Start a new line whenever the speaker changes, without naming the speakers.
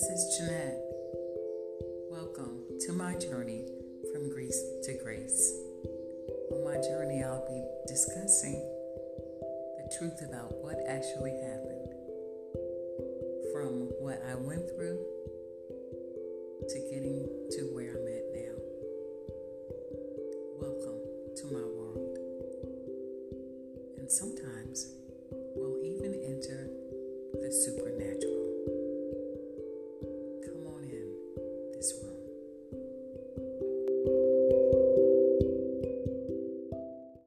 This is Jeanette. Welcome to my journey from Greece to grace. On my journey, I'll be discussing the truth about what actually happened from what I went through to getting to where I'm at now. Welcome to my world. And sometimes we'll even enter the super